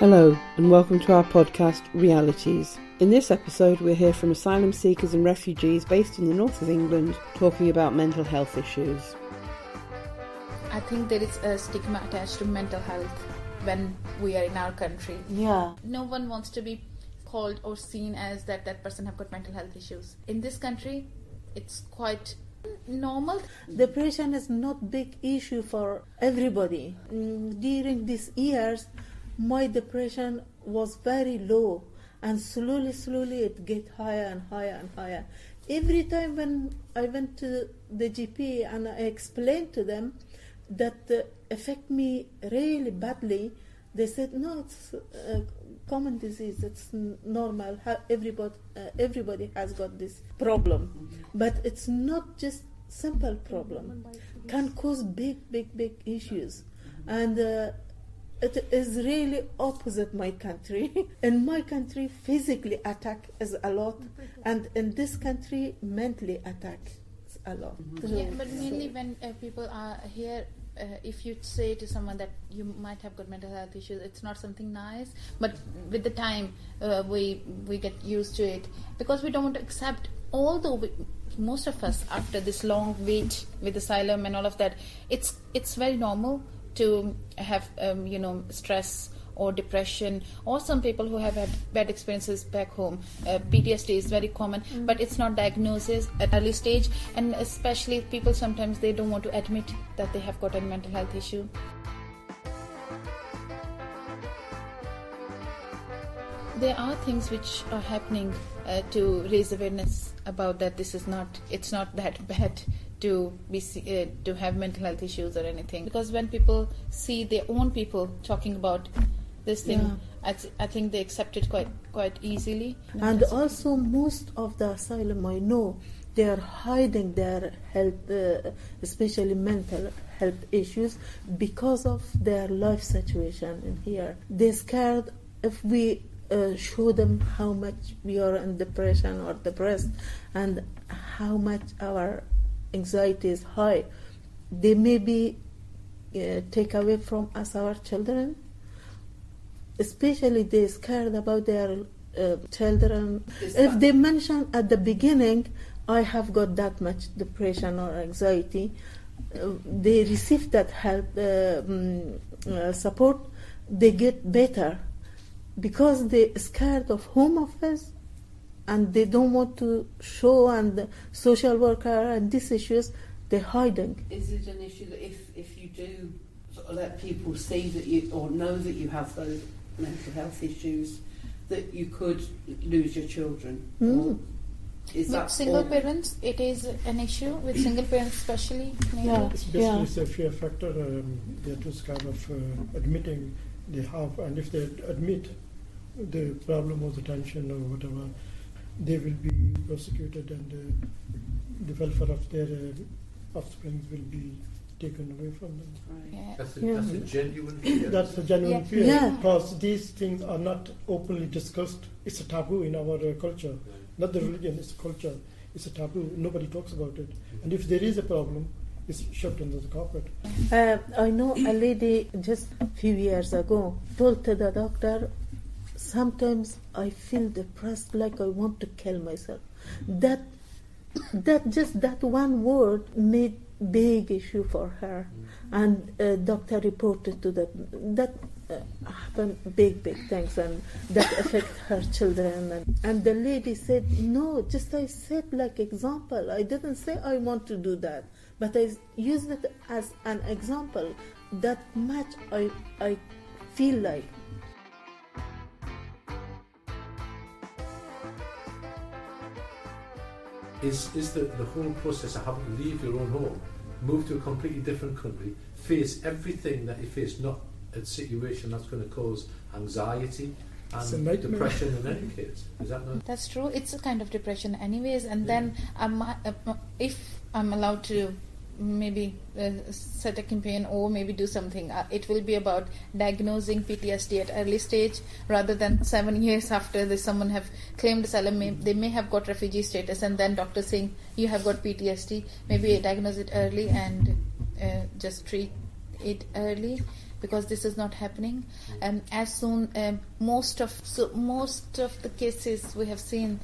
Hello, and welcome to our podcast, Realities. In this episode, we'll hear from asylum seekers and refugees based in the north of England talking about mental health issues. I think there is a stigma attached to mental health when we are in our country. Yeah. No one wants to be called or seen as that that person have got mental health issues. In this country, it's quite normal. Depression is not big issue for everybody. Mm, During these years, my depression was very low, and slowly, slowly it get higher and higher and higher. Every time when I went to the GP and I explained to them that uh, affect me really badly, they said no, it's a common disease. It's normal. Everybody, uh, everybody has got this problem, but it's not just simple problem. Can cause big, big, big issues, and. Uh, it is really opposite my country. In my country, physically attack is a lot, and in this country, mentally attack is a lot. Yeah, but mainly when uh, people are here, uh, if you say to someone that you might have got mental health issues, it's not something nice. But with the time, uh, we we get used to it because we don't want to accept. Although we, most of us, after this long wait with asylum and all of that, it's it's very normal to have um, you know stress or depression or some people who have had bad experiences back home. Uh, ptsd is very common but it's not diagnosis at early stage. And especially people sometimes they don't want to admit that they have got a mental health issue. There are things which are happening uh, to raise awareness about that this is not it's not that bad to be uh, to have mental health issues or anything because when people see their own people talking about this thing Yeah. I, th- I think they accept it quite quite easily And also, most of the asylum I know, they are hiding their health, uh, especially mental health issues, because of their life situation in here. They're scared if we uh, show them how much we are in depression or depressed and how much our anxiety is high, they maybe uh, take away from us our children especially they scared about their uh, children. If they mention at the beginning, I have got that much depression or anxiety, uh, they receive that help uh, mm, uh, support, they get better because they scared of home office and they don't want to show and the social worker and these issues they're hiding. Is it an issue that if, if you do sort of let people see that you or know that you have those mental health issues, that you could lose your children? Mm. Is with that single all- parents it is an issue with single parents especially maybe. Yeah. It's basically it's a fear factor. Um, they're just kind of uh, admitting they have, and if they admit the problem or the tension or whatever, they will be prosecuted, and uh, the welfare of their uh, offspring will be taken away from them. Right. Yeah. That's a, Yeah. that's a genuine fear. That's a genuine Yeah. fear Yeah. because these things are not openly discussed. It's a taboo in our uh, culture, not the religion. It's culture. It's a taboo. Nobody talks about it, and if there is a problem, it's shoved under the carpet. Uh, I know a lady just a few years ago told to the doctor, sometimes I feel depressed like I want to kill myself. That that just that one word made big issue for her, and uh, doctor reported to that that uh, happened big big things and that affect her children. And, and the lady said no just I said like example. I didn't say I want to do that but I used it as an example. That much I I feel like Is, is the, the whole process of having to leave your own home, move to a completely different country, face everything that you face, not a situation that's going to cause anxiety and depression in any case. Is that not? That's true. It's a kind of depression, anyways. And Yeah. then, um, if I'm allowed to maybe uh, set a campaign or maybe do something, uh, it will be about diagnosing PTSD at early stage rather than seven years after the someone have claimed asylum. May, they may have got refugee status, and then doctor saying you have got PTSD. Maybe diagnose it early and uh, just treat it early because this is not happening. Um, as soon um, most of so most of the cases we have seen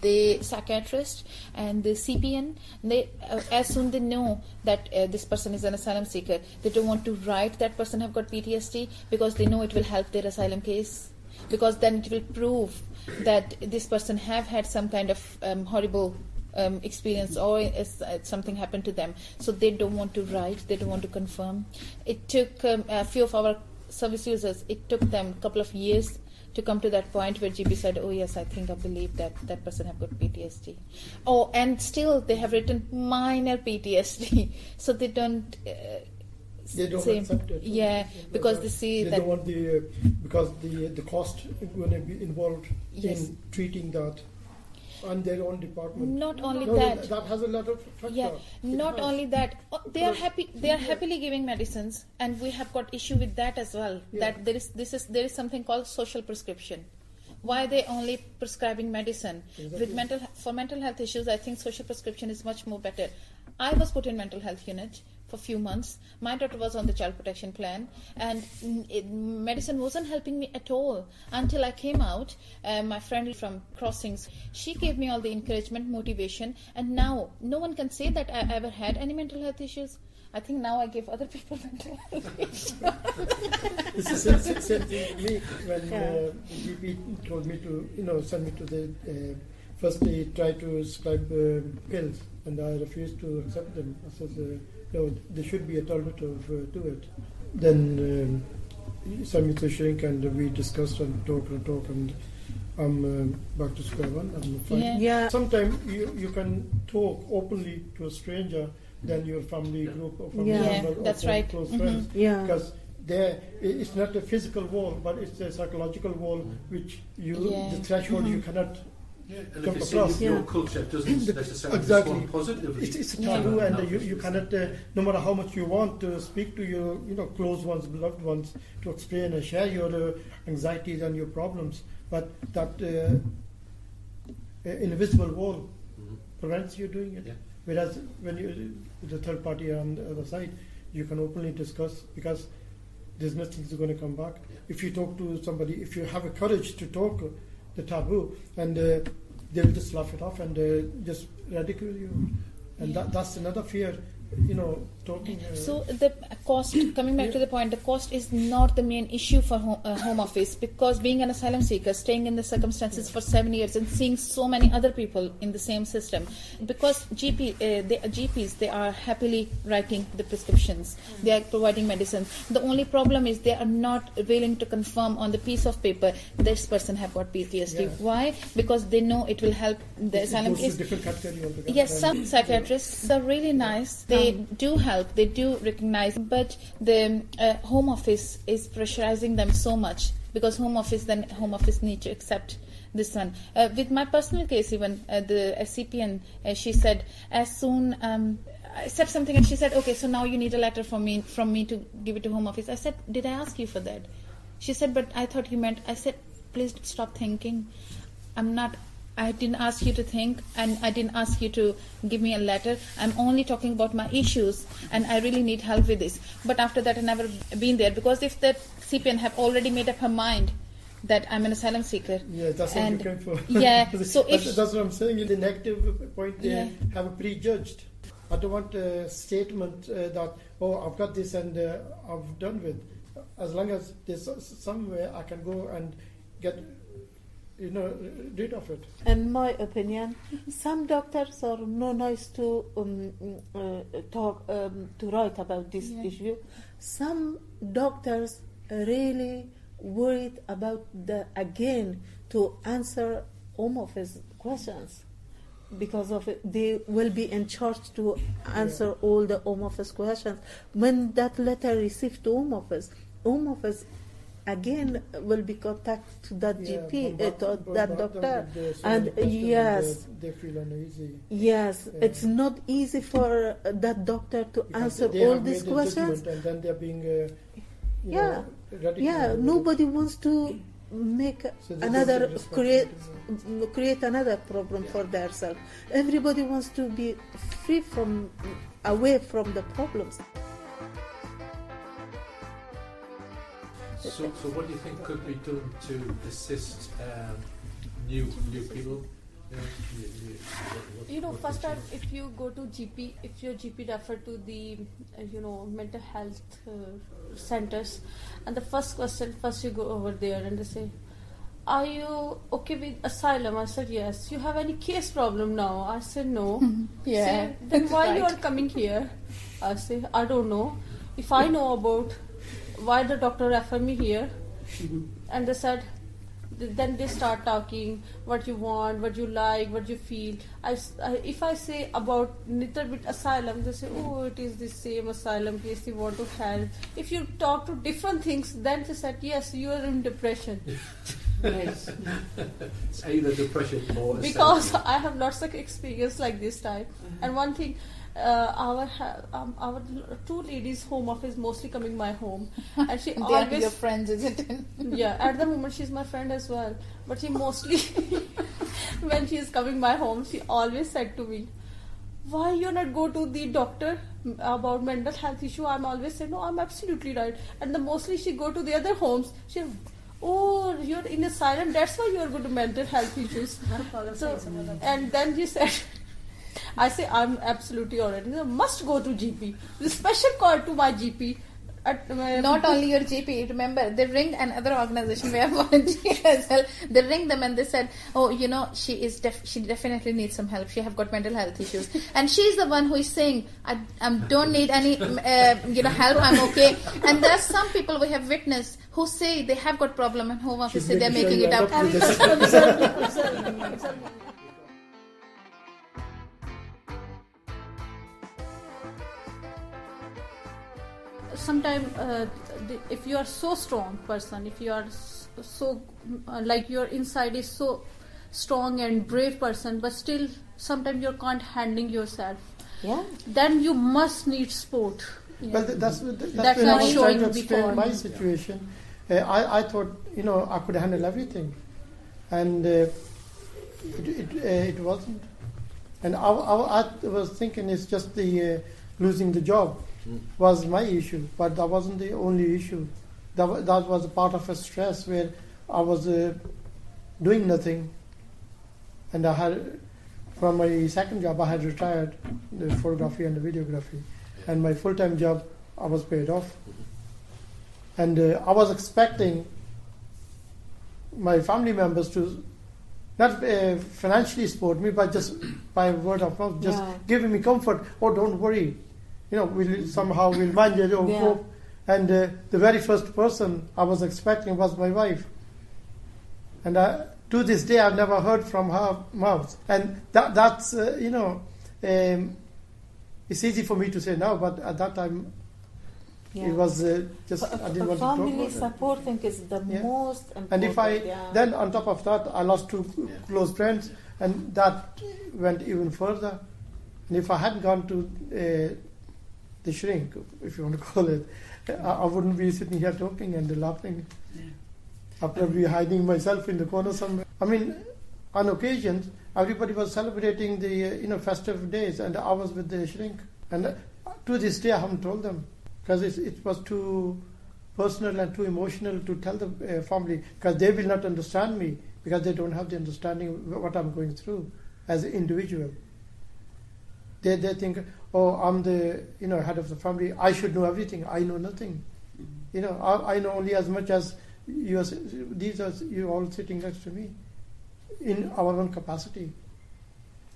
the psychiatrist and the CPN, they uh, as soon they know that uh, this person is an asylum seeker, they don't want to write that person have got PTSD because they know it will help their asylum case because then it will prove that this person have had some kind of um, horrible um, experience or is, uh, something happened to them. So they don't want to write, they don't want to confirm. It took um, a few of our service users, it took them a couple of years to come to that point where GP said, "Oh yes, I think I believe that that person have got PTSD." Oh, and still they have written minor PTSD, so they don't. Uh, they don't say, accept it. Yeah, because they see they that don't want the uh, because the the cost going to be involved Yes. in treating that on their own department. not only No, that. that has a lot of factor. Yeah, not only that, oh, they are happy. They are happily giving medicines, and we have got issue with that as well. Yeah. That there is this is there is something called social prescription. Why are they only prescribing medicine with mental for mental health issues? I think social prescription is much more better. I was put in mental health unit for few months. My daughter was on the child protection plan, and it, medicine wasn't helping me at all until I came out. Uh, my friend from Crossings, she gave me all the encouragement, motivation, and now no one can say that I ever had any mental health issues. I think now I give other people mental health issues. Same, same, same thing when Yeah. uh, GP told me to, you know, send me to the. Uh, first, they tried to prescribe uh, pills, and I refused to accept them. I said, uh, no, there should be alternative uh, to it. Then um, he sent me to shrink, and we discussed and talked and talked, and I'm um, back to square one. I'm fine. Yeah. Yeah. Sometimes you, you can talk openly to a stranger than your family group or family Yeah. Yeah, member or that's close- right. close Mhm. friends Yeah. because there it's not a physical wall but it's a psychological wall which you Yeah. the threshold you cannot Yeah, and Come across. your Yeah. culture doesn't necessarily Exactly. respond positively. it's, it's a taboo and No, you, you cannot uh, no matter how much you want to speak to your you know close ones beloved ones to explain and share your uh, anxieties and your problems but that uh, uh, invisible wall Mhm. prevents you doing it Yeah. whereas when you the third party on the other side you can openly discuss because there's nothing that's going to come back Yeah. if you talk to somebody if you have a courage to talk the taboo and uh, they'll just laugh it off and uh, just ridicule you. And that, that's another fear you know talking So the cost, coming back to the point, the cost is not the main issue for home, uh, home office because being an asylum seeker, staying in the circumstances for seven years and seeing so many other people in the same system, because GP, uh, they, GPs, they are happily writing the prescriptions, they are providing medicine. The only problem is they are not willing to confirm on the piece of paper this person have got PTSD. Yeah. Why? Because they know it will help the it asylum case. different category altogether. Yes, some psychiatrists they're really nice. They do help. They do recognize, but the uh, home office is pressurizing them so much because home office then home office need to accept this one. Uh, with my personal case, even uh, the SCPN, uh, she said as soon. Um, I said something and she said, "Okay, so now you need a letter from me from me to give it to Home Office." I said, "Did I ask you for that?" She said, "But I thought you meant." I said, "Please stop thinking. I'm not. I didn't ask you to think, and I didn't ask you to give me a letter. I'm only talking about my issues, and I really need help with this. But after that, I never been there because if the CPN have already made up her mind that I'm an asylum seeker, Yeah, that's what And- you came for. yeah, so if- that's what I'm saying. In the negative point, they Yeah. have a prejudged. I don't want a statement uh, that oh, I've got this and uh, I've done with. As long as there's somewhere I can go and get, you know, rid of it. In my opinion, some doctors are no nice to um, uh, talk um, to write about this Yeah. issue. Some doctors really worried about the again to answer home office questions because of it, they will be in charge to answer all the home office questions. When that letter received to home office, home office again will be contact to that Yeah, GP, uh, to bombard that doctor. with the- so And, yes. uh, they feel uneasy. Yes, Yeah. it's not easy for uh, that doctor to Because answer they all these questions. And then they're being, uh, Yeah. know, Yeah, nobody wants to make So another create create another problem for themselves. Everybody wants to be free from away from the problems. So, so what do you think could be done to assist um, new new people? You know, new- new- what- what- You know, first time if you go to GP, if your GP refer to the, uh, you know, mental health uh, centers, and the first question, first you go over there and they say, "Are you okay with asylum?" I said, "Yes." You have any case problem now? I said, "No." Yeah. Say, then why you are coming here? I say, "I don't know. If I know about why the doctor refer me here," mm-hmm. and they said then they start talking what you want what you like what you feel. I, s- I- if i say about little bit asylum they say oh it is the same asylum case you want to help if you talk to different things then they said yes you are in depression. Yes. It's either depression or because asylum. i have lots of experience like this type. Uh-huh. And one thing uh, our um, our two ladies home office mostly coming my home. And she They are always your friends, isn't it? yeah at the moment she's my friend as well. But she mostly when she is coming my home she always said to me why you not go to the doctor about mental health issue? I'm always saying no i'm absolutely right. And the mostly she go to the other homes she oh you're in asylum that's why you're good to mental health issues. So and then she said I say I'm absolutely alright. You must go to GP. The special call to my GP. At, uh, Not only your GP, remember, they ringed another organization where I volunteer as well. They ringed them and they said, "Oh, you know, she is def- she definitely needs some help. She have got mental health issues, and she's the one who is saying, I um, don't need any, uh, you know, help. I'm okay." And there are some people we have witnessed who say they have got problem and home office She's say they're making making it you up. Sometimes, uh, if you are so strong person, if you are so uh, like your inside is so strong and brave person, but still sometimes you can't handling yourself, Yeah. then you must need sport. Well, th- that's that's, that's That's when I not was showing trying to explain my situation. Uh, I I thought you know I could handle everything, and uh, it it, uh, it wasn't. And I, I, I was thinking it's just the uh, losing the job. Was my issue, but that wasn't the only issue. That wa- that was a part of a stress where I was uh, doing nothing, and I had from my second job I had retired the photography and the videography and my full-time job I was paid off. And uh, I was expecting my family members to not uh, financially support me, but just by word of mouth, just Yeah. giving me comfort. Oh, don't worry, you know, we'll somehow we'll manage it or Yeah. cope. And uh, the very first person I was expecting was my wife. And I, to this day, I've never heard from her mouth. And that, that's, uh, you know, um, it's easy for me to say now, but at that time, yeah. it was uh, just, F- I didn't want to talk family about it. supporting is the Yeah. most important. And if I, yeah. then on top of that, I lost two Yeah. close friends, and that went even further. And if I hadn't gone to uh, the shrink, if you want to call it, I, I wouldn't be sitting here talking and laughing. Yeah. I'd probably be hiding myself in the corner somewhere. I mean, on occasions, everybody was celebrating the uh, you know festive days, and I was with the shrink. And uh, to this day, I haven't told them because it, it was too personal and too emotional to tell the uh, family because they will not understand me because they don't have the understanding of what I'm going through as an individual. They they think, oh, I'm the you know head of the family. I should know everything. I know nothing. You know, I, I know only as much as you. Are, these are you all sitting next to me in our own capacity.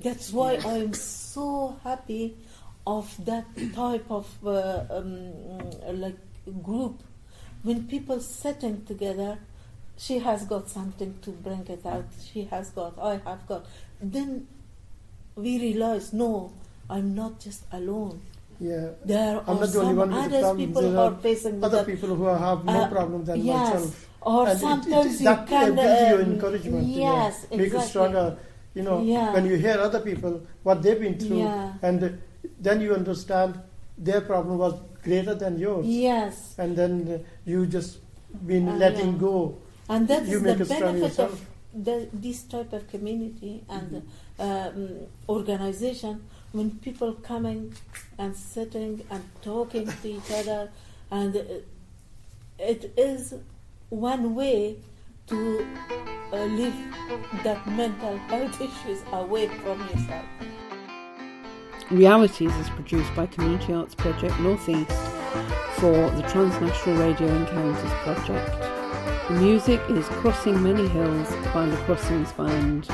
That's why I'm so happy of that type of uh, um, like group. When people sitting together, she has got something to bring it out. She has got, I have got. Then we realize, no, I'm not just alone. Yeah. There I'm are not the only some other people There who are facing Other that. people who have no Uh, problem than yes. myself. Or And it- it- sometimes you that can gives you um, encouragement. you know, Yes, make exactly. it stronger. You know, Yeah. when you hear other people what they've been through, Yeah. and then you understand their problem was greater than yours, Yes, and then you just been Uh, letting yeah. go. and that is You the make it benefit yourself. of the, this type of community and um, organization when people coming and sitting and talking to each other and it is one way to uh, leave that mental health issues away from yourself. Realities is produced by Community Arts Project Northeast for the Transnational Radio Encounters Project. The music is Crossing Many Hills by the Crossings Band.